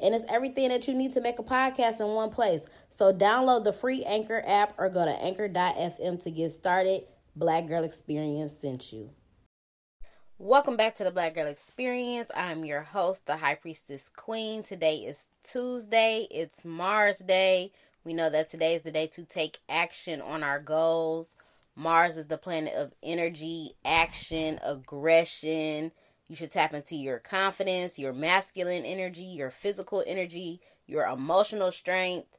and it's everything that you need to make a podcast in one place. So download the free Anchor app or go to anchor.fm to get started. Black Girl Experience sent you. Welcome back to the Black Girl Experience. I'm your host, the High Priestess Queen. Today is Tuesday, it's Mars Day. We know that today is the day to take action on our goals. Mars is the planet of energy, action, aggression you should tap into your confidence, your masculine energy, your physical energy, your emotional strength.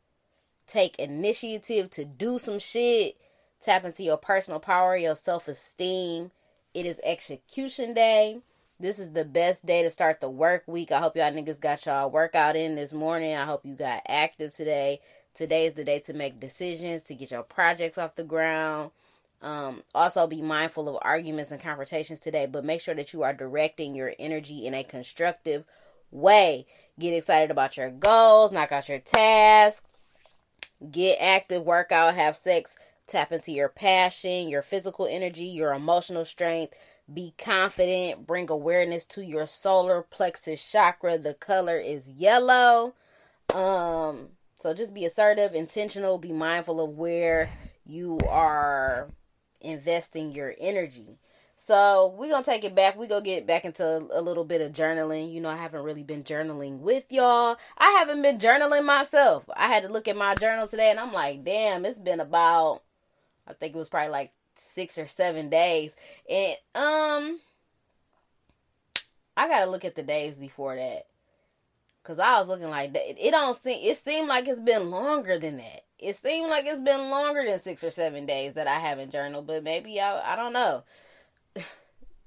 Take initiative to do some shit. Tap into your personal power, your self esteem. It is execution day. This is the best day to start the work week. I hope y'all niggas got y'all workout in this morning. I hope you got active today. Today is the day to make decisions, to get your projects off the ground. Um, also, be mindful of arguments and confrontations today, but make sure that you are directing your energy in a constructive way. Get excited about your goals, knock out your tasks, get active, work out, have sex, tap into your passion, your physical energy, your emotional strength. Be confident, bring awareness to your solar plexus chakra. The color is yellow. Um, so just be assertive, intentional, be mindful of where you are investing your energy. So we're gonna take it back. We go get back into a little bit of journaling. You know, I haven't really been journaling with y'all. I haven't been journaling myself. I had to look at my journal today, and I'm like, damn, it's been about, I think it was probably like six or seven days, and um, I gotta look at the days before that, cause I was looking like that. It don't seem. It seemed like it's been longer than that it seemed like it's been longer than six or seven days that I haven't journaled, but maybe I I don't know.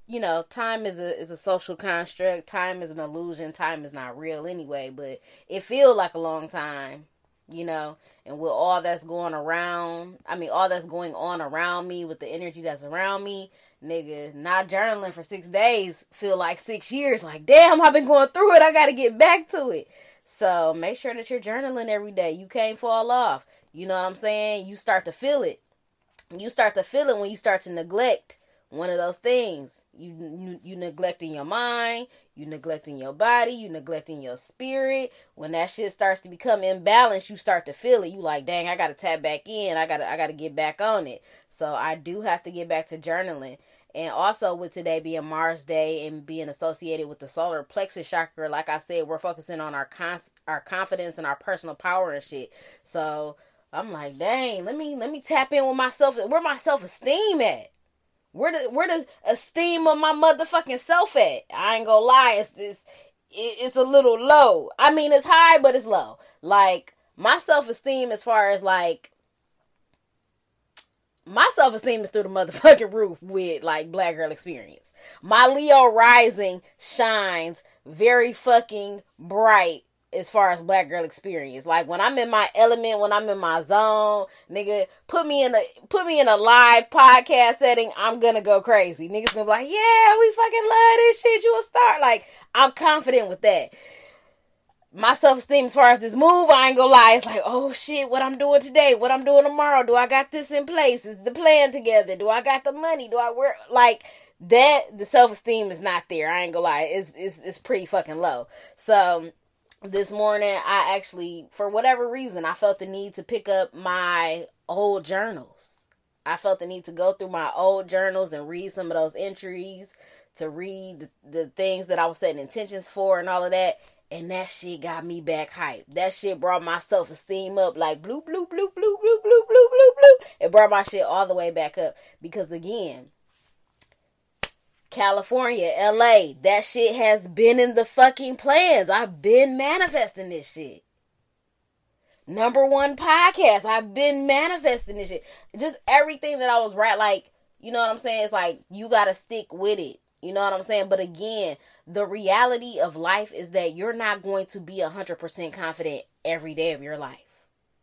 you know, time is a is a social construct. Time is an illusion. Time is not real anyway, but it feels like a long time, you know. And with all that's going around, I mean, all that's going on around me with the energy that's around me, nigga, not journaling for six days feel like six years. Like, damn, I've been going through it. I got to get back to it. So make sure that you're journaling every day. You can't fall off. You know what I'm saying? You start to feel it. You start to feel it when you start to neglect one of those things. You, you you neglecting your mind, you neglecting your body, you neglecting your spirit. When that shit starts to become imbalanced, you start to feel it. You like, dang, I gotta tap back in. I gotta I gotta get back on it. So I do have to get back to journaling. And also with today being Mars Day and being associated with the solar plexus chakra, like I said, we're focusing on our cons- our confidence and our personal power and shit. So I'm like, dang, let me let me tap in with myself. Where my self esteem at? Where the where does esteem of my motherfucking self at? I ain't gonna lie, it's this it's a little low. I mean, it's high, but it's low. Like my self esteem, as far as like my self esteem is through the motherfucking roof with like Black Girl Experience. My Leo rising shines very fucking bright as far as Black Girl Experience. Like when I'm in my element, when I'm in my zone, nigga, put me in a put me in a live podcast setting, I'm gonna go crazy. Niggas gonna be like, yeah, we fucking love this shit. You a star. Like I'm confident with that my self esteem as far as this move, I ain't gonna lie. It's like, oh shit, what I'm doing today, what I'm doing tomorrow. Do I got this in place? Is the plan together? Do I got the money? Do I work like that? The self esteem is not there. I ain't gonna lie. It's it's it's pretty fucking low. So this morning, I actually, for whatever reason, I felt the need to pick up my old journals. I felt the need to go through my old journals and read some of those entries, to read the, the things that I was setting intentions for and all of that and that shit got me back hype. That shit brought my self esteem up like bloop, bloop, bloop, bloop, bloop, bloop, bloop, bloop, bloop. It brought my shit all the way back up. Because again, California, LA, that shit has been in the fucking plans. I've been manifesting this shit. Number one podcast. I've been manifesting this shit. Just everything that I was right, like, you know what I'm saying? It's like you gotta stick with it. You know what I'm saying? But again, the reality of life is that you're not going to be 100% confident every day of your life.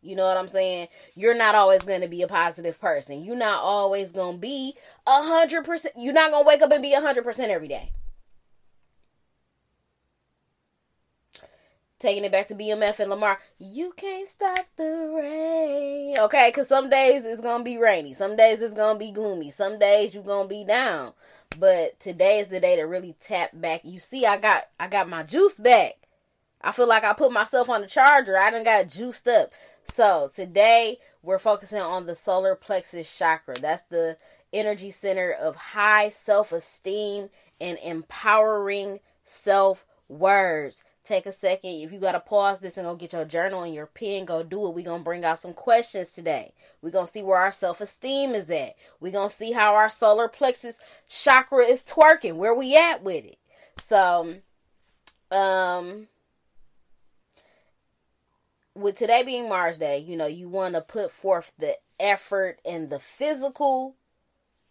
You know what I'm saying? You're not always going to be a positive person. You're not always going to be a 100%. You're not going to wake up and be a 100% every day. Taking it back to BMF and Lamar, you can't stop the rain. Okay, because some days it's going to be rainy. Some days it's going to be gloomy. Some days you're going to be down. But today is the day to really tap back. You see, I got I got my juice back. I feel like I put myself on the charger. I done got juiced up. So today we're focusing on the solar plexus chakra. That's the energy center of high self-esteem and empowering self-words take a second. If you gotta pause this and go get your journal and your pen, go do it. We're gonna bring out some questions today. We're gonna see where our self-esteem is at. We're gonna see how our solar plexus chakra is twerking, where we at with it. So um with today being Mars Day, you know, you want to put forth the effort and the physical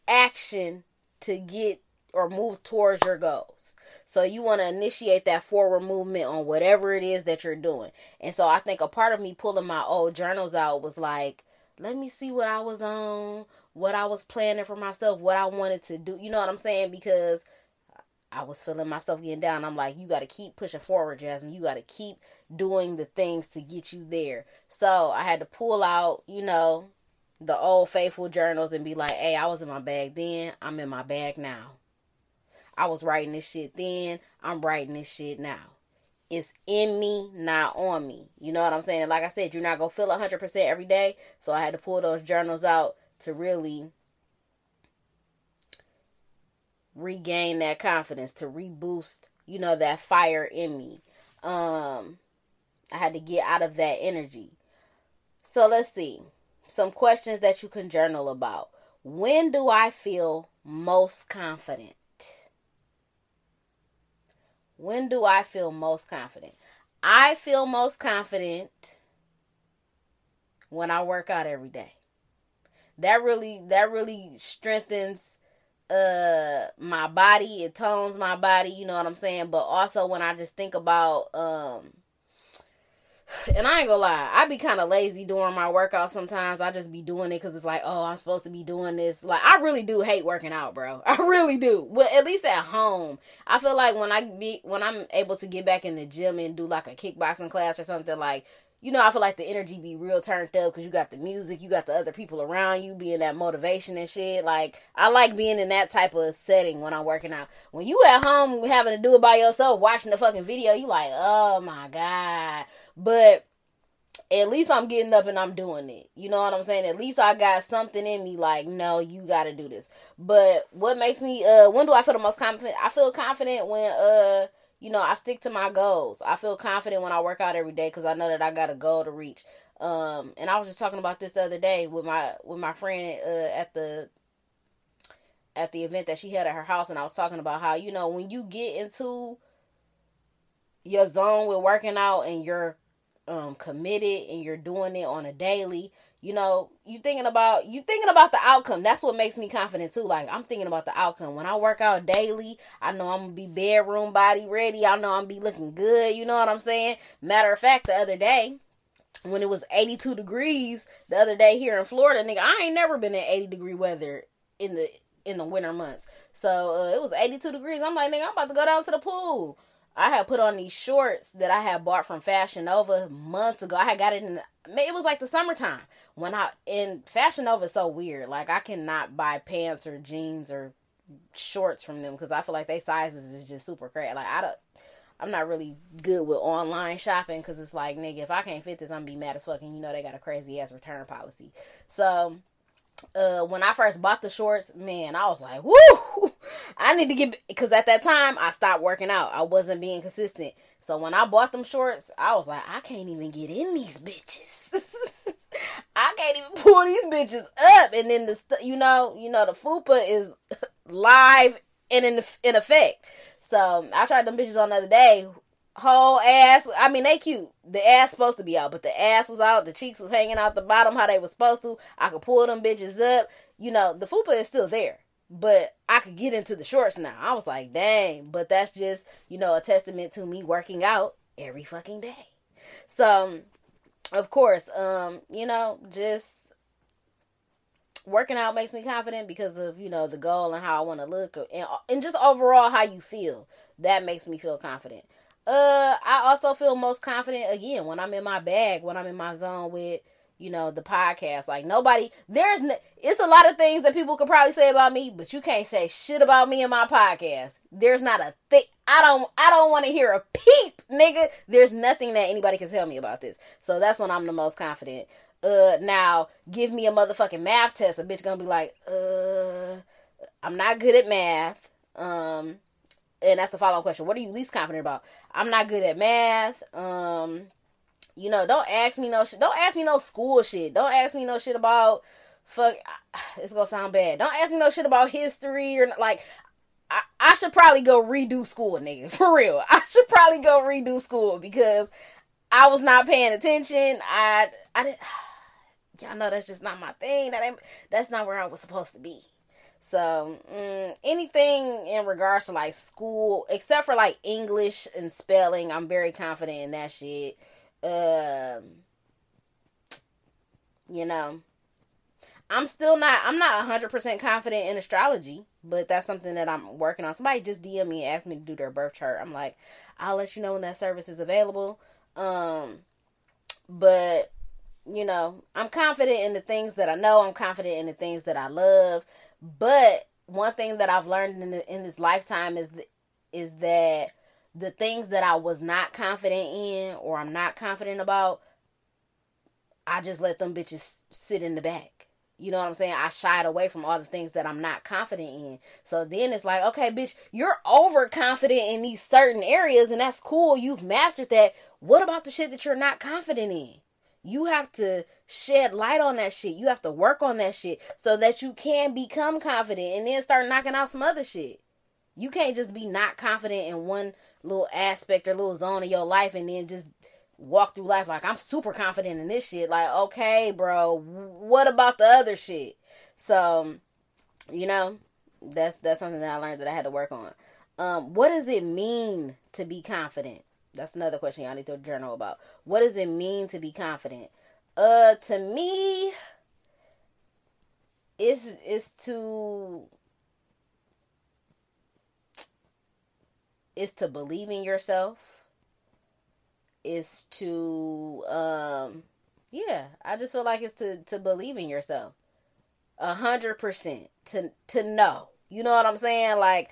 action to get or move towards your goals. So you want to initiate that forward movement on whatever it is that you're doing. And so I think a part of me pulling my old journals out was like, let me see what I was on, what I was planning for myself, what I wanted to do. You know what I'm saying? Because I was feeling myself getting down. I'm like, you got to keep pushing forward, Jasmine. You got to keep doing the things to get you there. So I had to pull out, you know, the old faithful journals and be like, hey, I was in my bag then. I'm in my bag now. I was writing this shit then. I'm writing this shit now. It's in me, not on me. You know what I'm saying? Like I said, you're not going to feel 100% every day. So I had to pull those journals out to really regain that confidence, to reboost, you know, that fire in me. Um, I had to get out of that energy. So let's see. Some questions that you can journal about. When do I feel most confident? When do I feel most confident? I feel most confident when I work out every day. That really that really strengthens uh my body, it tones my body, you know what I'm saying? But also when I just think about um and I ain't gonna lie, I be kind of lazy doing my workout sometimes. I just be doing it because it's like, oh, I'm supposed to be doing this. Like, I really do hate working out, bro. I really do. Well, at least at home, I feel like when I be when I'm able to get back in the gym and do like a kickboxing class or something, like you know, I feel like the energy be real turned up because you got the music, you got the other people around you being that motivation and shit. Like, I like being in that type of setting when I'm working out. When you at home having to do it by yourself, watching the fucking video, you like, oh my God. But at least I'm getting up and I'm doing it. You know what I'm saying? At least I got something in me like, no, you got to do this. But what makes me, uh, when do I feel the most confident? I feel confident when, uh, you know, I stick to my goals. I feel confident when I work out every day because I know that I got a goal to reach. Um, and I was just talking about this the other day with my with my friend uh, at the at the event that she had at her house, and I was talking about how you know when you get into your zone with working out and you're um, committed and you're doing it on a daily, you know, you thinking about you thinking about the outcome. That's what makes me confident too. Like I'm thinking about the outcome. When I work out daily, I know I'm gonna be bedroom body ready. I know I'm be looking good. You know what I'm saying? Matter of fact, the other day when it was 82 degrees the other day here in Florida, nigga, I ain't never been in 80 degree weather in the in the winter months. So uh, it was 82 degrees. I'm like, nigga, I'm about to go down to the pool. I had put on these shorts that I had bought from Fashion Nova months ago. I had got it in, it was like the summertime when I in Fashion Nova is so weird. Like I cannot buy pants or jeans or shorts from them because I feel like they sizes is just super crazy. Like I don't, I'm not really good with online shopping because it's like nigga, if I can't fit this, I'm gonna be mad as fuck. And you know they got a crazy ass return policy. So uh, when I first bought the shorts, man, I was like, woo, I need to get, because at that time I stopped working out. I wasn't being consistent. So when I bought them shorts, I was like, I can't even get in these bitches. I can't even pull these bitches up. And then the, you know, you know, the fupa is live and in, in effect. So I tried them bitches on the other day whole ass. I mean, they cute. The ass supposed to be out, but the ass was out. The cheeks was hanging out the bottom how they was supposed to. I could pull them bitches up. You know, the fupa is still there, but I could get into the shorts now. I was like, dang. But that's just you know a testament to me working out every fucking day. So, of course, um, you know, just working out makes me confident because of you know the goal and how I want to look and, and just overall how you feel. That makes me feel confident. Uh, I also feel most confident again when I'm in my bag, when I'm in my zone with you know the podcast. Like nobody, there's n- it's a lot of things that people could probably say about me, but you can't say shit about me in my podcast. There's not a thing. I don't. I don't want to hear a peep, nigga. There's nothing that anybody can tell me about this. So that's when I'm the most confident. Uh, now give me a motherfucking math test. A bitch gonna be like, uh, I'm not good at math. Um, and that's the follow-up question what are you least confident about i'm not good at math um you know don't ask me no shit don't ask me no school shit. Don't ask me no shit about fuck it's gonna sound bad. Don't ask me no shit about history or like I, I should probably go redo school nigga for real. I should probably go redo school because i was not paying attention. I i didn't y'all know that's just not my thing. That ain't that's not where i was supposed to be. So mm, anything in regards to like school, except for like English and spelling, I'm very confident in that shit. Um, you know, I'm still not. I'm not 100 percent confident in astrology, but that's something that I'm working on. Somebody just DM me and asked me to do their birth chart. I'm like, I'll let you know when that service is available. Um, but you know, I'm confident in the things that I know. I'm confident in the things that I love. But one thing that I've learned in the, in this lifetime is the, is that the things that I was not confident in or I'm not confident about, I just let them bitches sit in the back. You know what I'm saying? I shied away from all the things that I'm not confident in. So then it's like, okay, bitch, you're overconfident in these certain areas, and that's cool. You've mastered that. What about the shit that you're not confident in? You have to shed light on that shit. You have to work on that shit so that you can become confident and then start knocking out some other shit. You can't just be not confident in one little aspect or little zone of your life and then just walk through life like I'm super confident in this shit. Like, okay, bro, what about the other shit? So, you know, that's that's something that I learned that I had to work on. Um, what does it mean to be confident? That's another question y'all need to journal about. What does it mean to be confident? Uh, to me, it's it's to it's to believe in yourself. is to um yeah, I just feel like it's to to believe in yourself. A hundred percent. To to know. You know what I'm saying? Like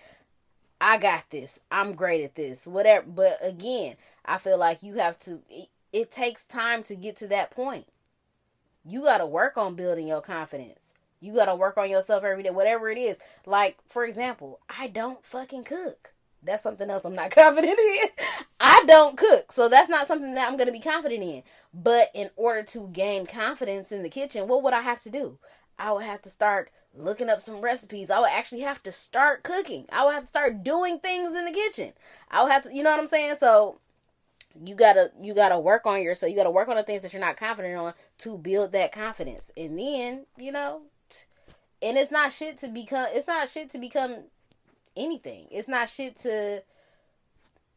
I got this. I'm great at this. Whatever. But again, I feel like you have to it, it takes time to get to that point. You got to work on building your confidence. You got to work on yourself every day, whatever it is. Like, for example, I don't fucking cook. That's something else I'm not confident in. I don't cook. So that's not something that I'm going to be confident in. But in order to gain confidence in the kitchen, what would I have to do? I would have to start looking up some recipes. I would actually have to start cooking. I would have to start doing things in the kitchen. I would have to, you know what I'm saying? So you gotta you gotta work on yourself. You gotta work on the things that you're not confident on to build that confidence. And then you know, and it's not shit to become. It's not shit to become anything. It's not shit to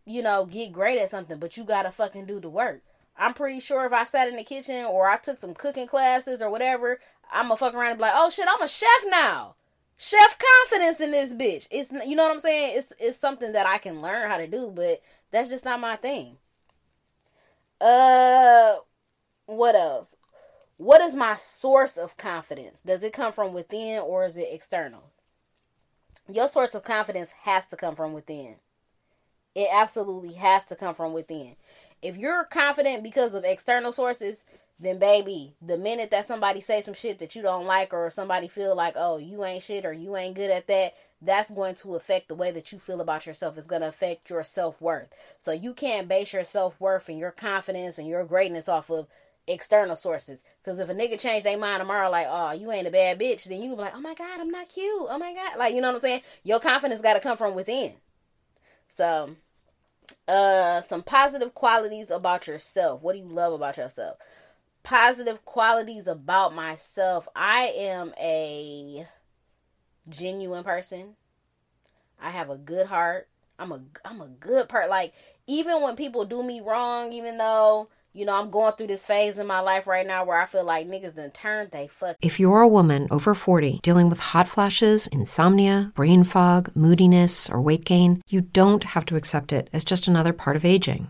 you know get great at something. But you gotta fucking do the work. I'm pretty sure if I sat in the kitchen or I took some cooking classes or whatever, I'm gonna fuck around and be like, oh shit, I'm a chef now. Chef confidence in this bitch. It's you know what I'm saying. It's it's something that I can learn how to do, but that's just not my thing. Uh, what else? What is my source of confidence? Does it come from within or is it external? Your source of confidence has to come from within. It absolutely has to come from within. If you're confident because of external sources, then baby, the minute that somebody say some shit that you don't like or somebody feel like, "Oh, you ain't shit or you ain't good at that," that's going to affect the way that you feel about yourself. It's going to affect your self worth. So you can't base your self worth and your confidence and your greatness off of external sources. Because if a nigga change their mind tomorrow, like, oh, you ain't a bad bitch, then you be like, oh my God, I'm not cute. Oh my God. Like, you know what I'm saying? Your confidence got to come from within. So, uh, some positive qualities about yourself. What do you love about yourself? Positive qualities about myself. I am a genuine person. I have a good heart. I'm a I'm a good part. Like even when people do me wrong, even though you know, I'm going through this phase in my life right now where I feel like niggas done turned they fuck. If you're a woman over 40 dealing with hot flashes, insomnia, brain fog, moodiness, or weight gain, you don't have to accept it as just another part of aging.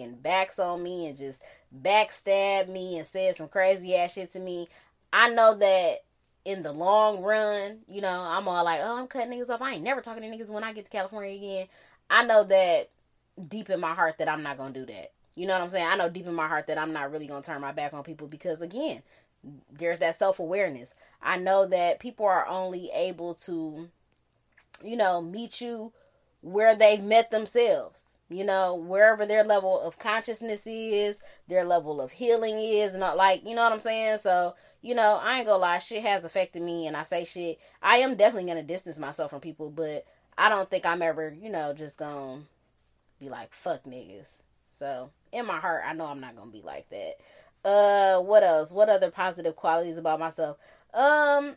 and backs on me and just backstab me and said some crazy ass shit to me, I know that in the long run, you know, I'm all like, oh, I'm cutting niggas off. I ain't never talking to niggas when I get to California again. I know that deep in my heart that I'm not gonna do that. You know what I'm saying? I know deep in my heart that I'm not really gonna turn my back on people because again, there's that self awareness. I know that people are only able to, you know, meet you where they've met themselves you know, wherever their level of consciousness is, their level of healing is, not like, you know what I'm saying? So, you know, I ain't gonna lie, shit has affected me, and I say shit. I am definitely gonna distance myself from people, but I don't think I'm ever, you know, just gonna be like, fuck niggas. So, in my heart, I know I'm not gonna be like that. Uh, what else? What other positive qualities about myself? Um,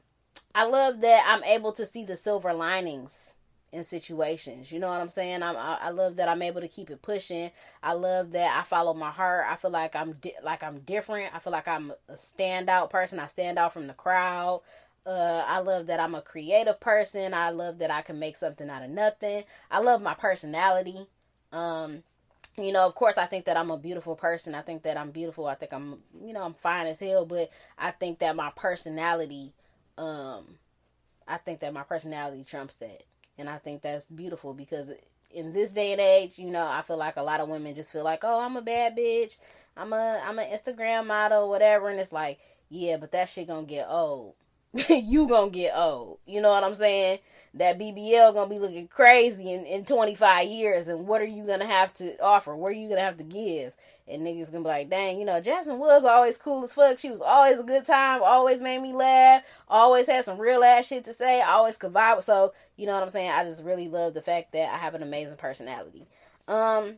I love that I'm able to see the silver linings in situations. You know what I'm saying? I'm, I, I love that I'm able to keep it pushing. I love that I follow my heart. I feel like I'm di- like I'm different. I feel like I'm a standout person. I stand out from the crowd. Uh, I love that I'm a creative person. I love that I can make something out of nothing. I love my personality. Um, you know, of course, I think that I'm a beautiful person. I think that I'm beautiful. I think I'm, you know, I'm fine as hell. But I think that my personality, um, I think that my personality trumps that, and I think that's beautiful because in this day and age, you know, I feel like a lot of women just feel like, oh, I'm a bad bitch. I'm a, I'm an Instagram model, whatever, and it's like, yeah, but that shit gonna get old. you gonna get old. You know what I'm saying? that BBL gonna be looking crazy in, in 25 years, and what are you gonna have to offer? What are you gonna have to give? And niggas gonna be like, dang, you know, Jasmine was always cool as fuck. She was always a good time, always made me laugh, always had some real ass shit to say, always could vibe. So, you know what I'm saying? I just really love the fact that I have an amazing personality. Um,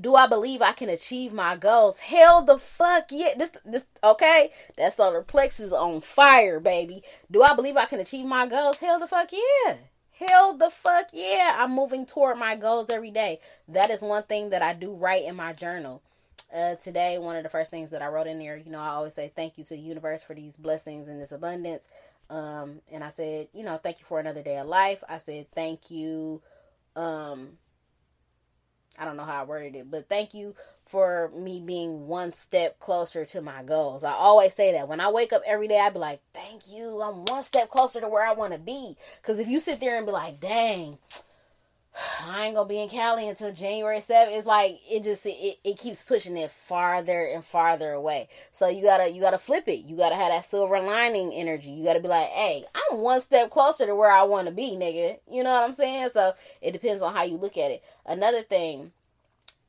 do I believe I can achieve my goals? Hell the fuck yeah. This this okay. That solar plexus on fire, baby. Do I believe I can achieve my goals? Hell the fuck yeah. Hell the fuck yeah. I'm moving toward my goals every day. That is one thing that I do write in my journal. Uh, today, one of the first things that I wrote in there, you know, I always say thank you to the universe for these blessings and this abundance. Um, and I said, you know, thank you for another day of life. I said thank you um I don't know how I worded it, but thank you for me being one step closer to my goals. I always say that when I wake up every day, I be like, thank you. I'm one step closer to where I want to be. Because if you sit there and be like, dang, I ain't gonna be in Cali until January 7th. It's like it just it, it keeps pushing it farther and farther away. So you gotta you gotta flip it. You gotta have that silver lining energy. You gotta be like, hey, I'm one step closer to where I wanna be, nigga. You know what I'm saying? So it depends on how you look at it. Another thing,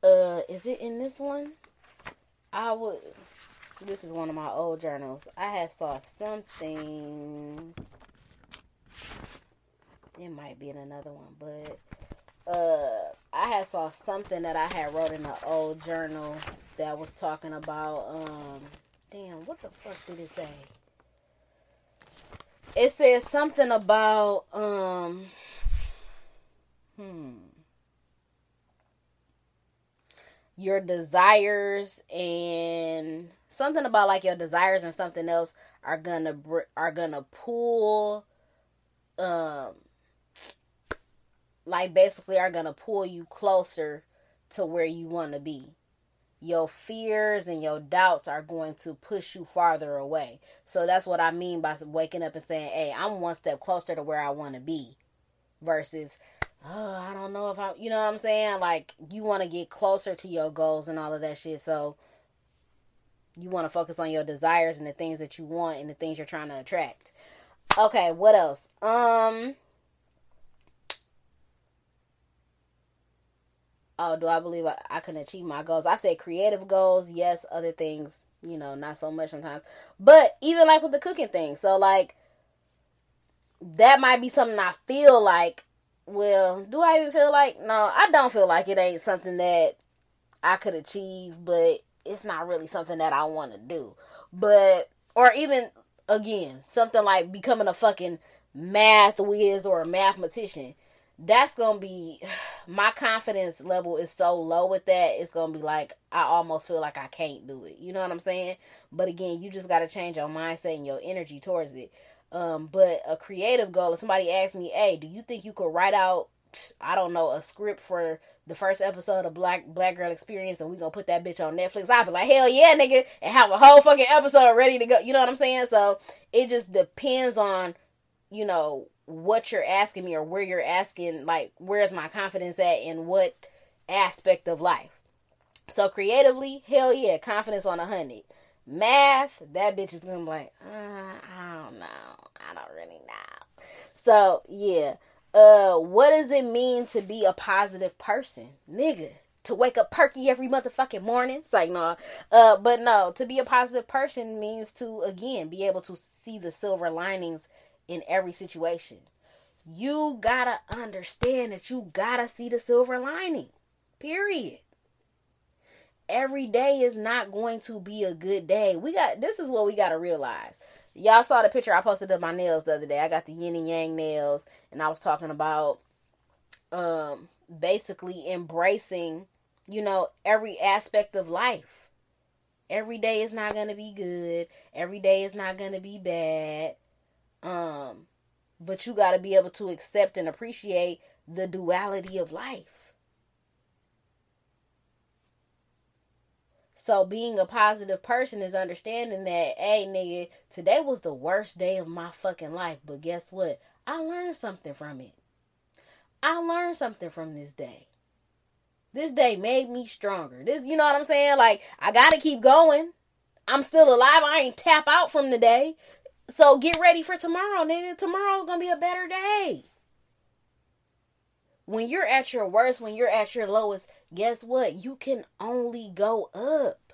uh, is it in this one? I would this is one of my old journals. I had saw something it might be in another one, but uh I had saw something that I had wrote in an old journal that was talking about um damn what the fuck did it say? It says something about um hmm your desires and something about like your desires and something else are gonna are gonna pull um like basically are gonna pull you closer to where you want to be. Your fears and your doubts are going to push you farther away. So that's what i mean by waking up and saying hey i'm one step closer to where i want to be versus oh i don't know if i you know what i'm saying? Like you want to get closer to your goals and all of that shit. So you want to focus on your desires and the things that you want and the things you're trying to attract. Okay what else? Um oh, do I believe I, I can achieve my goals? I say creative goals, yes. Other things, you know, not so much sometimes. But even like with the cooking thing, so like that might be something I feel like. Well, do I even feel like? No, I don't feel like it ain't something that I could achieve, but it's not really something that I want to do. But or even again, something like becoming a fucking math whiz or a mathematician that's gonna be my confidence level is so low with that it's gonna be like i almost feel like i can't do it. You know what i'm saying? But again you just gotta change your mindset and your energy towards it. Um but a creative goal if somebody asks me hey do you think you could write out i don't know a script for the first episode of black black girl experience and we gonna put that bitch on netflix i'll be like hell yeah nigga and have a whole fucking episode ready to go. You know what i'm saying? So it just depends on you know what you're asking me or where you're asking like where's my confidence at in what aspect of life? So creatively hell yeah confidence on a hundred. Math that bitch is gonna be like uh, i don't know. I don't really know. So yeah. Uh what does it mean to be a positive person? Nigga to wake up perky every motherfucking morning. It's like no, uh, but no. To be a positive person means to again be able to see the silver linings in every situation. You gotta understand that you gotta see the silver lining. Period. Every day is not going to be a good day. We got this is what we gotta realize. Y'all saw the picture I posted of my nails the other day. I got the yin and yang nails, and I was talking about um basically embracing, you know, every aspect of life. Every day is not gonna be good. Every day is not gonna be bad Um, but you got to be able to accept and appreciate the duality of life. So being a positive person is understanding that, hey nigga, today was the worst day of my fucking life, but guess what? I learned something from it. I learned something from this day. This day made me stronger. This, you know what I'm saying? Like, I gotta keep going. I'm still alive. I ain't tap out from the day. So get ready for tomorrow, nigga. Tomorrow's gonna be a better day. When you're at your worst, when you're at your lowest, guess what? You can only go up.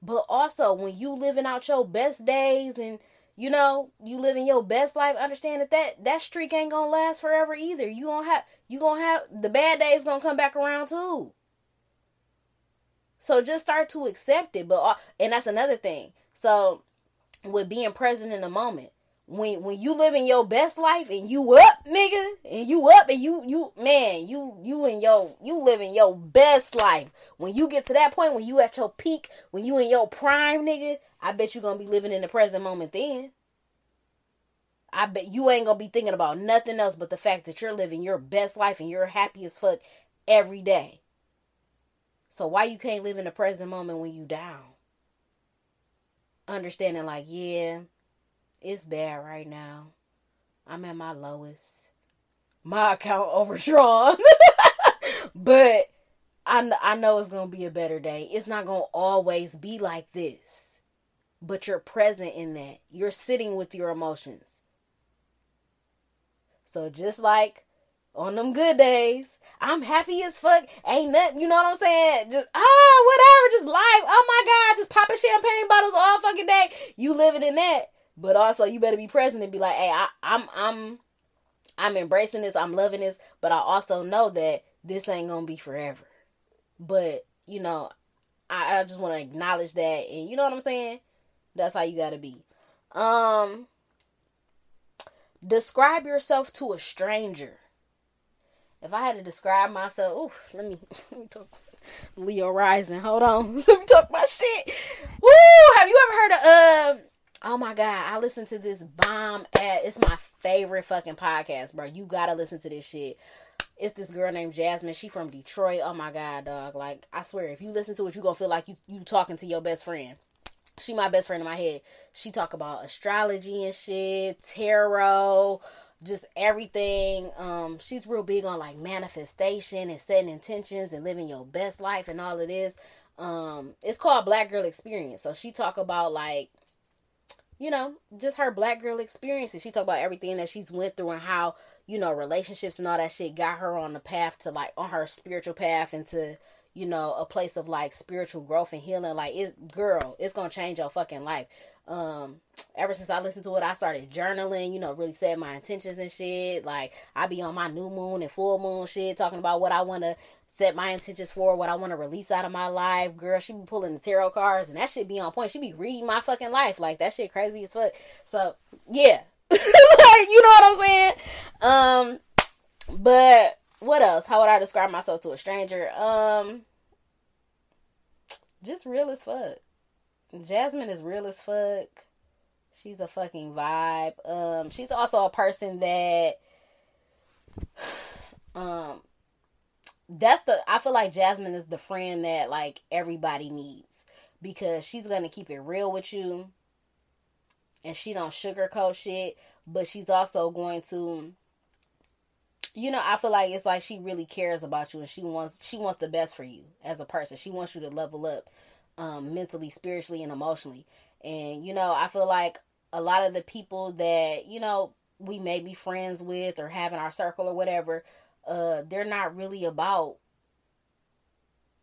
But also, when you living out your best days and you know you living your best life, understand that that, that streak ain't gonna last forever either. You gonna have you gonna have the bad days gonna come back around too. So just start to accept it. But uh, and that's another thing. So with being present in the moment. When when you living your best life and you up, nigga, and you up and you you man, you you in your you living your best life. When you get to that point, when you at your peak, when you in your prime, nigga, I bet you gonna be living in the present moment then. I bet you ain't gonna be thinking about nothing else but the fact that you're living your best life and you're happy as fuck every day. So why you can't live in the present moment when you down? Understanding like, yeah, it's bad right now. I'm at my lowest. My account overdrawn. but I, I know it's to be a better day. It's not to always be like this. But you're present in that. You're sitting with your emotions. So just like on them good days. I'm happy as fuck. Ain't nothing, you know what I'm saying? Just oh, whatever, just life. Oh my god, just popping champagne bottles all fucking day. You living in that, but also you better be present and be like, hey, I, I'm I'm I'm embracing this. I'm loving this, but I also know that this ain't gonna be forever. But you know, I, I just want to acknowledge that, and you know what I'm saying. That's how you gotta be. Um, describe yourself to a stranger if I had to describe myself, ooh, let me let me talk Leo Rising. Hold on. let me talk my shit. Woo! Have you ever heard of uh Oh my god, I listen to this bomb at it's my favorite fucking podcast, bro. You gotta listen to this shit. It's this girl named Jasmine. She from Detroit. Oh my god, dog. Like I swear, if you listen to it, you gonna feel like you you talking to your best friend. She my best friend in my head. She talk about astrology and shit, tarot, just everything. Um, she's real big on like manifestation and setting intentions and living your best life and all of this. Um, it's called Black Girl Experience. So she talk about like, you know, just her black girl experiences. She talk about everything that she's went through and how, you know, relationships and all that shit got her on the path to like on her spiritual path and to you know, a place of like spiritual growth and healing. Like it girl, it's gonna change your fucking life. Um, ever since I listened to it, I started journaling, you know, really set my intentions and shit. Like I be on my new moon and full moon shit, talking about what I wanna set my intentions for, what I wanna release out of my life. Girl, she be pulling the tarot cards and that shit be on point. She be reading my fucking life. Like that shit crazy as fuck. So yeah. like, you know what I'm saying? Um but what else? How would I describe myself to a stranger? Um just real as fuck. Jasmine is real as fuck. She's a fucking vibe. Um, she's also a person that um that's the I feel like Jasmine is the friend that like everybody needs because she's gonna keep it real with you and she don't sugarcoat shit, but she's also going to you know, I feel like it's like she really cares about you and she wants she wants the best for you as a person. She wants you to level up um mentally, spiritually and emotionally. And you know, I feel like a lot of the people that, you know, we may be friends with or have in our circle or whatever, uh they're not really about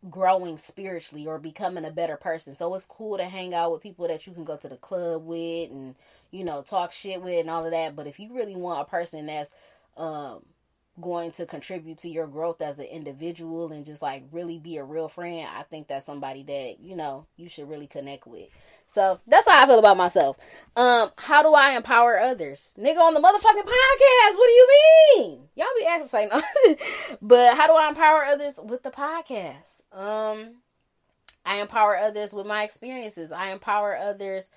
growing spiritually or becoming a better person. So it's cool to hang out with people that you can go to the club with and you know talk shit with and all of that. But if you really want a person that's um going to contribute to your growth as an individual and just like really be a real friend, I think that's somebody that, you know, you should really connect with. So that's how I feel about myself. Um, how do I empower others? Nigga on the motherfucking podcast. What do you mean? Y'all be acting saying no. but how do I empower others with the podcast? Um, I empower others with my experiences. I empower others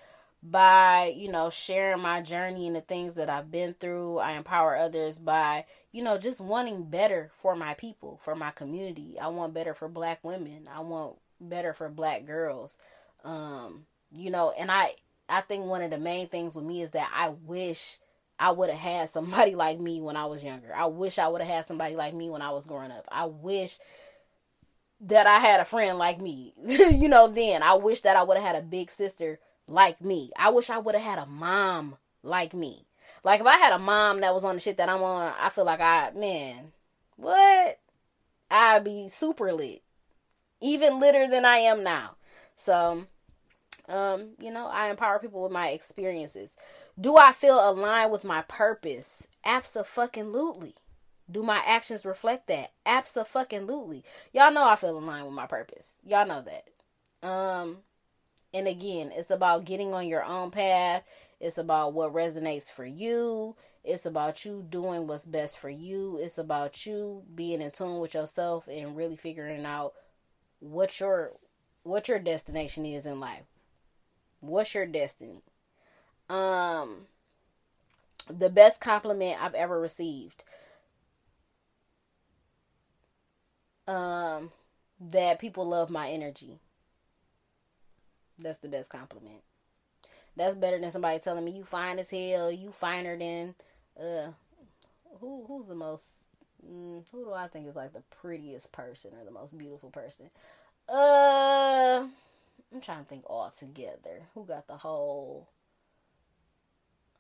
by, you know, sharing my journey and the things that I've been through. I empower others by, you know, just wanting better for my people, for my community. I want better for black women. I want better for black girls. Um, you know, and I I think one of the main things with me is that I wish I would have had somebody like me when I was younger. I wish I would have had somebody like me when I was growing up. I wish that I had a friend like me. you know, then I wish that I would have had a big sister like me. I wish I would have had a mom like me. Like if I had a mom that was on the shit that I'm on, I feel like I man, what? I'd be super lit. Even litter than I am now. So um, you know, I empower people with my experiences. Do I feel aligned with my purpose? Absolutely. Do my actions reflect that? Absolutely. Y'all know I feel aligned with my purpose. Y'all know that. Um, and again, it's about getting on your own path. It's about what resonates for you. It's about you doing what's best for you. It's about you being in tune with yourself and really figuring out what your what your destination is in life. What's your destiny? Um the best compliment I've ever received. Um that people love my energy. That's the best compliment. That's better than somebody telling me you fine as hell, you finer than uh who who's the most mm, who do I think is like the prettiest person or the most beautiful person? Uh I'm trying to think all together. Who got the whole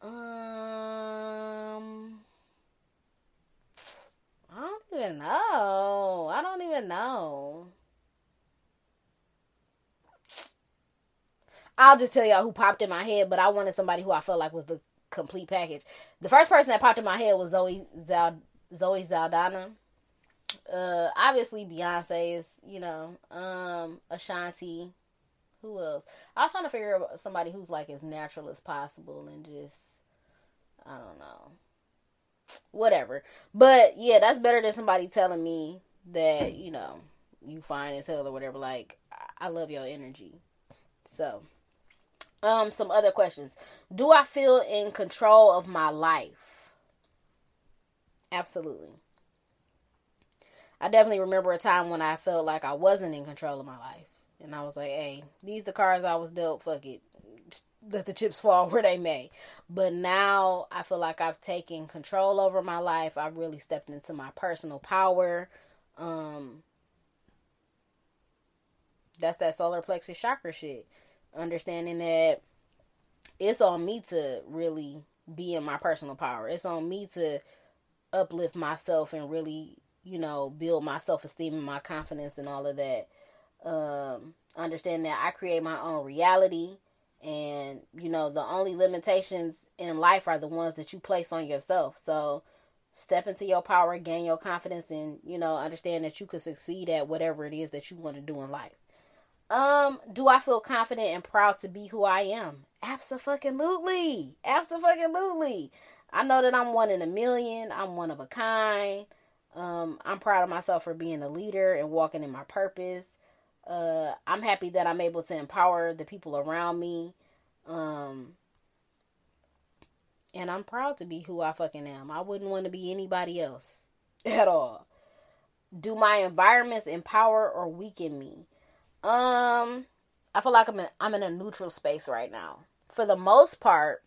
um I don't even know. I don't even know. I'll just tell y'all who popped in my head, but I wanted somebody who I felt like was the complete package. The first person that popped in my head was Zoe Zal- Zoe Saldana. Uh, obviously Beyonce is, you know, um, Ashanti. Who else? I was trying to figure out somebody who's like as natural as possible and just, I don't know, whatever. But yeah, that's better than somebody telling me that you know you fine as hell or whatever. Like, I love your energy. So um some other questions. Do I feel in control of my life? Absolutely. I definitely remember a time when I felt like I wasn't in control of my life. And I was like, hey, these the cards I was dealt, fuck it. let the chips fall where they may. But now I feel like I've taken control over my life. I've really stepped into my personal power. Um that's that solar plexus chakra shit understanding that it's on me to really be in my personal power. It's on me to uplift myself and really, you know, build my self esteem and my confidence and all of that. Um, understand that I create my own reality and you know the only limitations in life are the ones that you place on yourself so step into your power gain your confidence and you know understand that you could succeed at whatever it is that you want to do in life um, do I feel confident and proud to be who I am? Absolutely. Absolutely. I know that I'm one in a million. I'm one of a kind. Um, I'm proud of myself for being a leader and walking in my purpose. Uh, I'm happy that I'm able to empower the people around me. Um, and I'm proud to be who I fucking am. I wouldn't want to be anybody else at all. Do my environments empower or weaken me? Um, I feel like I'm in, I'm in a neutral space right now. For the most part,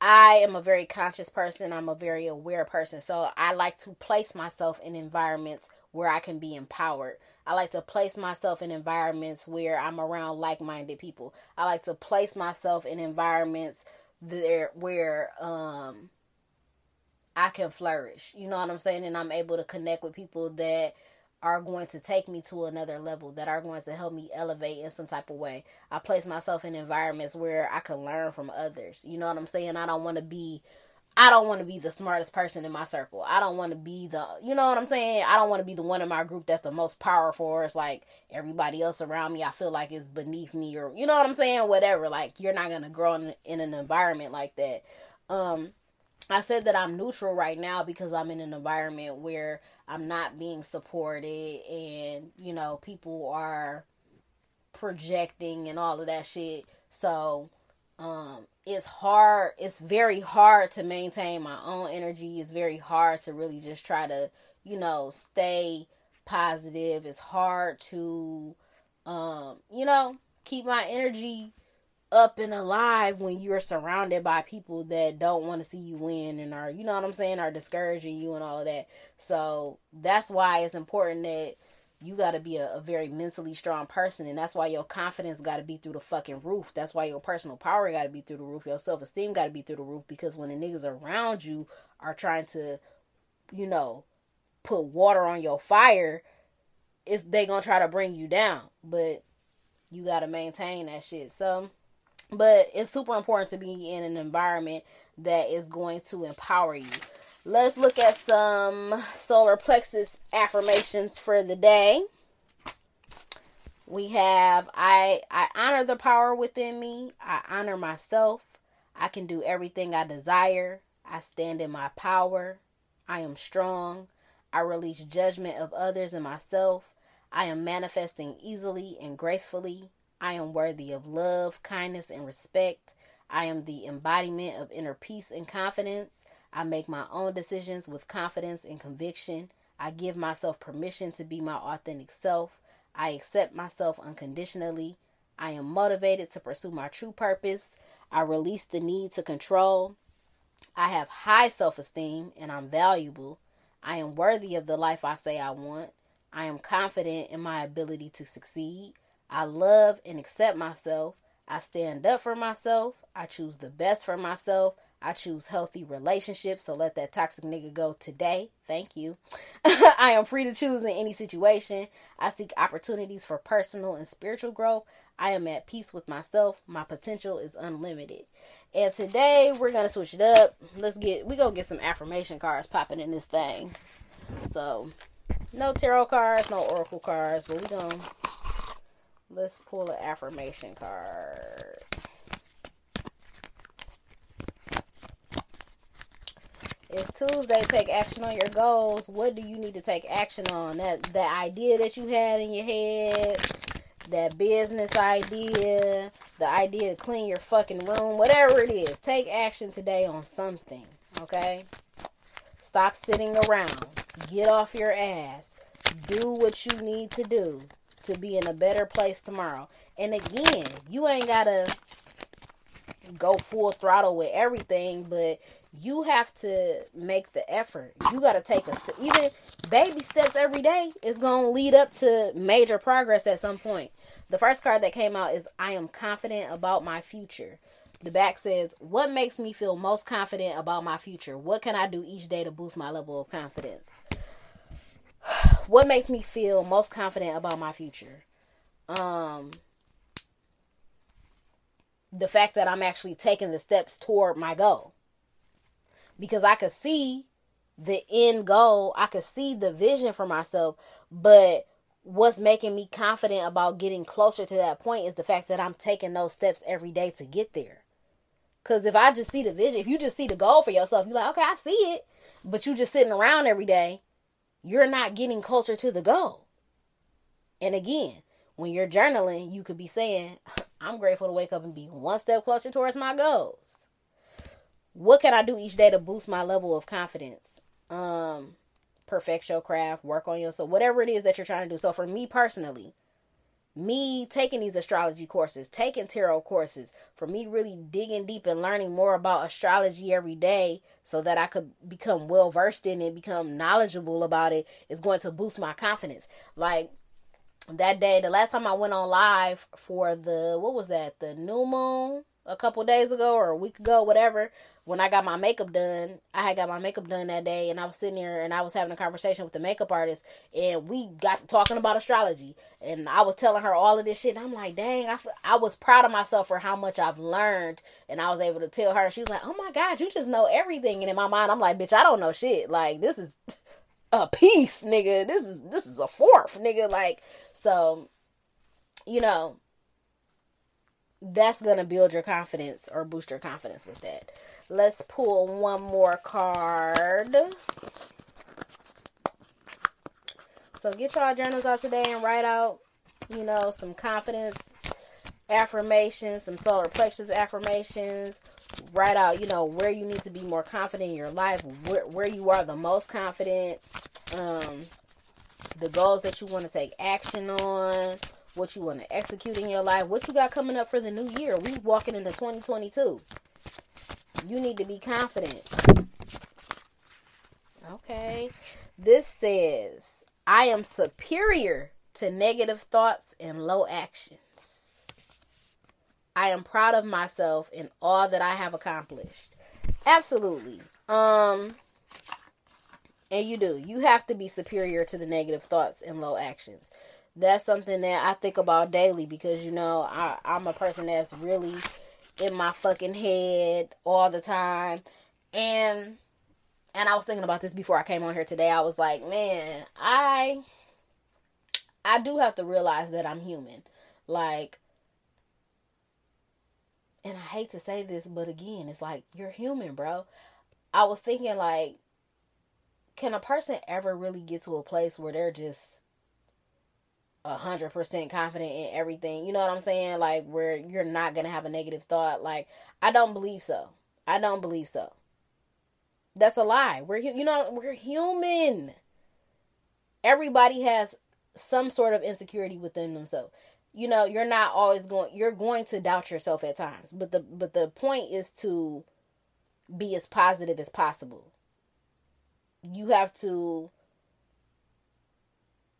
I am a very conscious person. I'm a very aware person. So I like to place myself in environments where I can be empowered. I like to place myself in environments where I'm around like-minded people. I like to place myself in environments there where um I can flourish. You know what I'm saying? And I'm able to connect with people that are going to take me to another level, that are going to help me elevate in some type of way. I place myself in environments where I can learn from others. You know what I'm saying? I don't want to be I don't want to be the smartest person in my circle. I don't want to be the, you know what I'm saying? I don't want to be the one in my group that's the most powerful. It's like everybody else around me, I feel like is beneath me, or you know what I'm saying? Whatever. Like you're not gonna grow in, in an environment like that. Um, I said that I'm neutral right now because I'm in an environment where I'm not being supported and, you know, people are projecting and all of that shit. So um it's hard it's very hard to maintain my own energy. It's very hard to really just try to, you know, stay positive. It's hard to um, you know, keep my energy up and alive when you're surrounded by people that don't want to see you win and are, you know what I'm saying, are discouraging you and all of that. So that's why it's important that you got to be a, a, very mentally strong person and that's why your confidence got to be through the fucking roof. That's why your personal power got to be through the roof. Your self-esteem got to be through the roof because when the niggas around you are trying to you know put water on your fire it's they gonna try to bring you down. But you got to maintain that shit. So but it's super important to be in an environment that is going to empower you Let's look at some solar plexus affirmations for the day. We have I I honor the power within me. I honor myself. I can do everything I desire. I stand in my power. I am strong. I release judgment of others and myself. I am manifesting easily and gracefully. I am worthy of love, kindness, and respect. I am the embodiment of inner peace and confidence. I make my own decisions with confidence and conviction. I give myself permission to be my authentic self. I accept myself unconditionally. I am motivated to pursue my true purpose. I release the need to control. I have high self esteem and I'm valuable. I am worthy of the life I say I want. I am confident in my ability to succeed. I love and accept myself. I stand up for myself. I choose the best for myself. I choose healthy relationships, so let that toxic nigga go today. Thank you. I am free to choose in any situation. I seek opportunities for personal and spiritual growth. I am at peace with myself. My potential is unlimited. And today we're gonna switch it up. Let's get we gonna get some affirmation cards popping in this thing. So no tarot cards, no oracle cards, but we gonna let's pull an affirmation card. It's Tuesday. Take action on your goals. What do you need to take action on? That that idea that you had in your head, that business idea, the idea to clean your fucking room, whatever it is. Take action today on something. Okay? Stop sitting around. Get off your ass. Do what you need to do to be in a better place tomorrow. And again, you ain't gotta go full throttle with everything, but you have to make the effort. You got to take a st- even baby steps every day is going to lead up to major progress at some point. The first card that came out is I am confident about my future. The back says, What makes me feel most confident about my future? What can I do each day to boost my level of confidence? What makes me feel most confident about my future? Um, the fact that I'm actually taking the steps toward my goal because I could see the end goal, I could see the vision for myself, but what's making me confident about getting closer to that point is the fact that I'm taking those steps every day to get there. Cause if I just see the vision, if you just see the goal for yourself, you're like, okay, I see it, but you just sitting around every day, you're not getting closer to the goal. And again, when you're journaling, you could be saying, I'm grateful to wake up and be one step closer towards my goals what can I do each day to boost my level of confidence? Um, perfect your craft, work on yourself, whatever it is that you're trying to do. So for me personally, me taking these astrology courses, taking tarot courses, for me really digging deep and learning more about astrology every day so that I could become well versed in it, become knowledgeable about it is going to boost my confidence. Like that day, the last time I went on live for the what was that? The new moon a couple days ago or a week ago, whatever when I got my makeup done, I had got my makeup done that day, and I was sitting there and I was having a conversation with the makeup artist, and we got to talking about astrology, and I was telling her all of this shit. I'm like, dang, I, I was proud of myself for how much I've learned, and I was able to tell her. She was like, oh my god, you just know everything. And in my mind, I'm like, bitch, I don't know shit. Like this is a piece, nigga. This is this is a fourth, nigga. Like so, you know that's gonna build your confidence or boost your confidence with that. Let's pull one more card. So get y'all journals out today and write out you know, some confidence affirmations, some solar plexus affirmations. Write out, you know, where you need to be more confident in your life, where, where you are the most confident, um, the goals that you want to take action on, what you want to execute in your life, what you got coming up for the new year. We walking into 2022. You need to be confident. Okay. This says, I am superior to negative thoughts and low actions. I am proud of myself and all that I have accomplished. Absolutely. Um and you do. You have to be superior to the negative thoughts and low actions. That's something that I think about daily because you know, I, I'm a person that's really in my fucking head all the time. And and I was thinking about this before I came on here today. I was like, man, I I do have to realize that I'm human. Like and I hate to say this, but again, it's like you're human, bro. I was thinking like can a person ever really get to a place where they're just hundred percent confident in everything? You know what I'm saying? Like where you're not gonna have a negative thought. Like I don't believe so. I don't believe so. That's a lie. We're you know we're human. Everybody has some sort of insecurity within themselves. You know, you're not always going you're going to doubt yourself at times. But the but the point is to be as positive as possible. You have to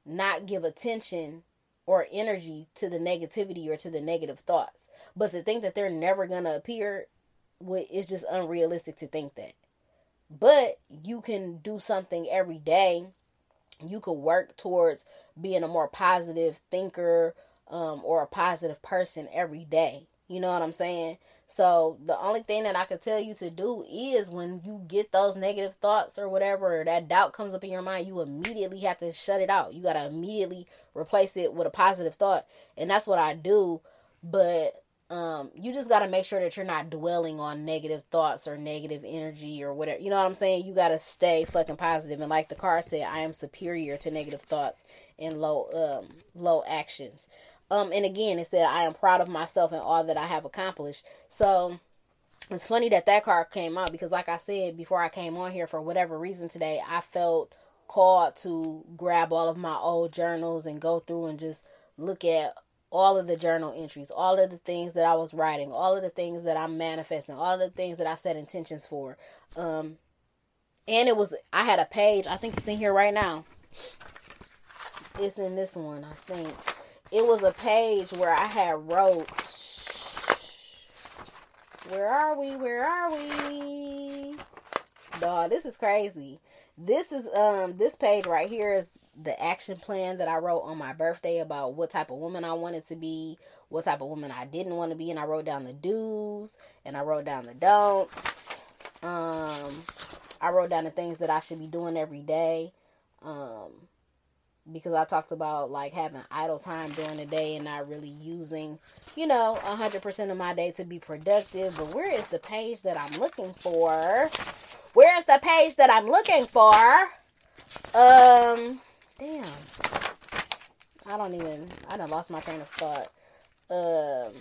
not give attention or energy to the negativity or to the negative thoughts. But to think that they're never going to appear is just unrealistic to think that. But you can do something every day. You could work towards being a more positive thinker um, or a positive person every day. You know what I'm saying? So the only thing that I could tell you to do is when you get those negative thoughts or whatever, or that doubt comes up in your mind, you immediately have to shut it out. You got to immediately replace it with a positive thought. And that's what I do. But um, you just got to make sure that you're not dwelling on negative thoughts or negative energy or whatever. You know what I'm saying? You got to stay fucking positive. And like the car said, I am superior to negative thoughts and low um low actions. Um, and again, it said, I am proud of myself and all that I have accomplished. So it's funny that that card came out because, like I said before I came on here, for whatever reason today, I felt called to grab all of my old journals and go through and just look at all of the journal entries, all of the things that I was writing, all of the things that I'm manifesting, all of the things that I set intentions for. Um, and it was, I had a page, I think it's in here right now. It's in this one, I think it was a page where I had wrote where are we? Where are we? Dog, this is crazy. This is um this page right here is the action plan that I wrote on my birthday about what type of woman I wanted to be, what type of woman I didn't want to be, and I wrote down the do's and I wrote down the don'ts. Um I wrote down the things that I should be doing every day. Um because I talked about like having idle time during the day and not really using, you know, 100% of my day to be productive. But where is the page that I'm looking for? Where is the page that I'm looking for? Um, damn. I don't even, I done lost my train of thought. Um,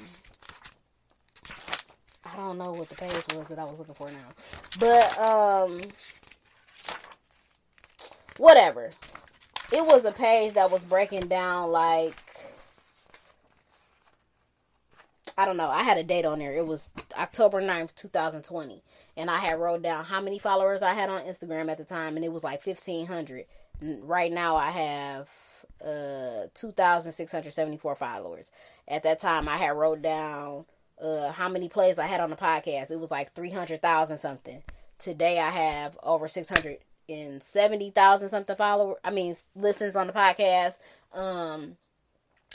I don't know what the page was that I was looking for now. But, um, whatever it was a page that was breaking down like I don't know. I had a date on there. It was October 9th, 2020. And I had wrote down how many followers I had on Instagram at the time and it was like 1500. Right now I have uh 2674 followers. At that time I had wrote down uh how many plays I had on the podcast. It was like 300,000 something. Today I have over 600 and seventy thousand something followers. I mean, listens on the podcast. Um,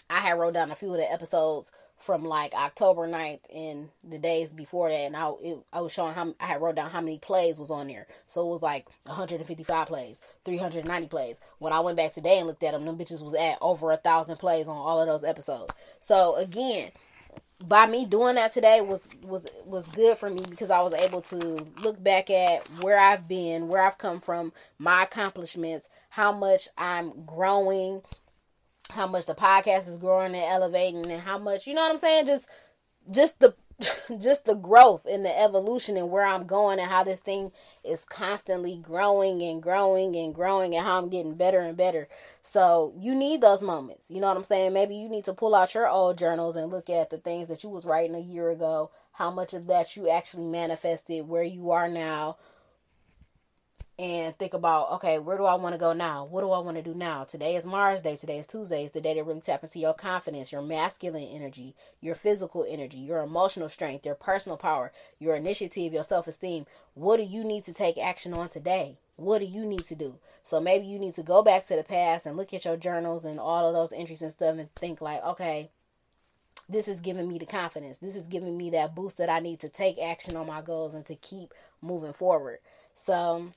I had wrote down a few of the episodes from like October 9th and the days before that, and I it, I was showing how I had wrote down how many plays was on there. So it was like 155 plays, 390 plays. When I went back today and looked at them, them bitches was at over a thousand plays on all of those episodes. So again, by me doing that today was was was good for me because I was able to look back at where I've been, where I've come from, my accomplishments, how much I'm growing, how much the podcast is growing and elevating and how much you know what I'm saying? Just just the just the growth and the evolution and where I'm going and how this thing is constantly growing and growing and growing and how I'm getting better and better. So you need those moments. You know what I'm saying? Maybe you need to pull out your old journals and look at the things that you was writing a year ago, how much of that you actually manifested, where you are now, and think about okay where do i want to go now? What do i want to do now? Today is mars day today is tuesday. It's the day to really tap into your confidence your masculine energy your physical energy your emotional strength your personal power your initiative your self-esteem. What do you need to take action on today? What do you need to do? So maybe you need to go back to the past and look at your journals and all of those entries and stuff and think like okay this is giving me the confidence. This is giving me that boost that i need to take action on my goals and to keep moving forward. So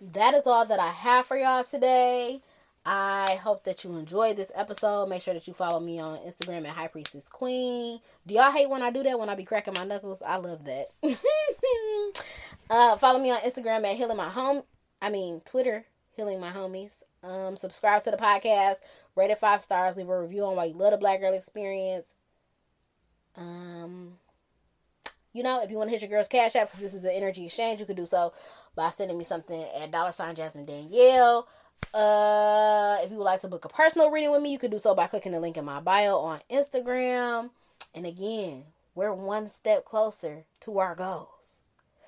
that is all that I have for y'all today. I hope that you enjoyed this episode. Make sure that you follow me on Instagram at High Priestess Queen. Do y'all hate when I do that? When I be cracking my knuckles? I love that. uh, follow me on Instagram at Healing My Home. I mean Twitter, Healing My Homies. Um, subscribe to the podcast. Rate it five stars. Leave a review on why you love the Black Girl Experience. Um, you know, if you want to hit your girl's cash app, because this is an energy exchange, you can do so by sending me something at dollar sign Jasmine Danielle. Uh, if you would like to book a personal reading with me, you can do so by clicking the link in my bio on Instagram. And again, we're one step closer to our goals.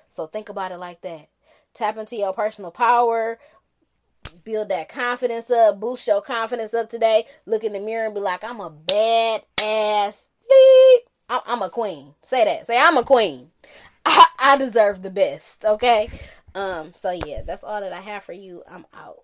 So think about it like that. Tap into your personal power, build that confidence up, boost your confidence up today. Look in the mirror and be like, I'm a bad ass. I'm a queen. Say that. Say I'm a queen. I, I deserve the best. Okay. Um, so yeah, that's all that I have for you. I'm out.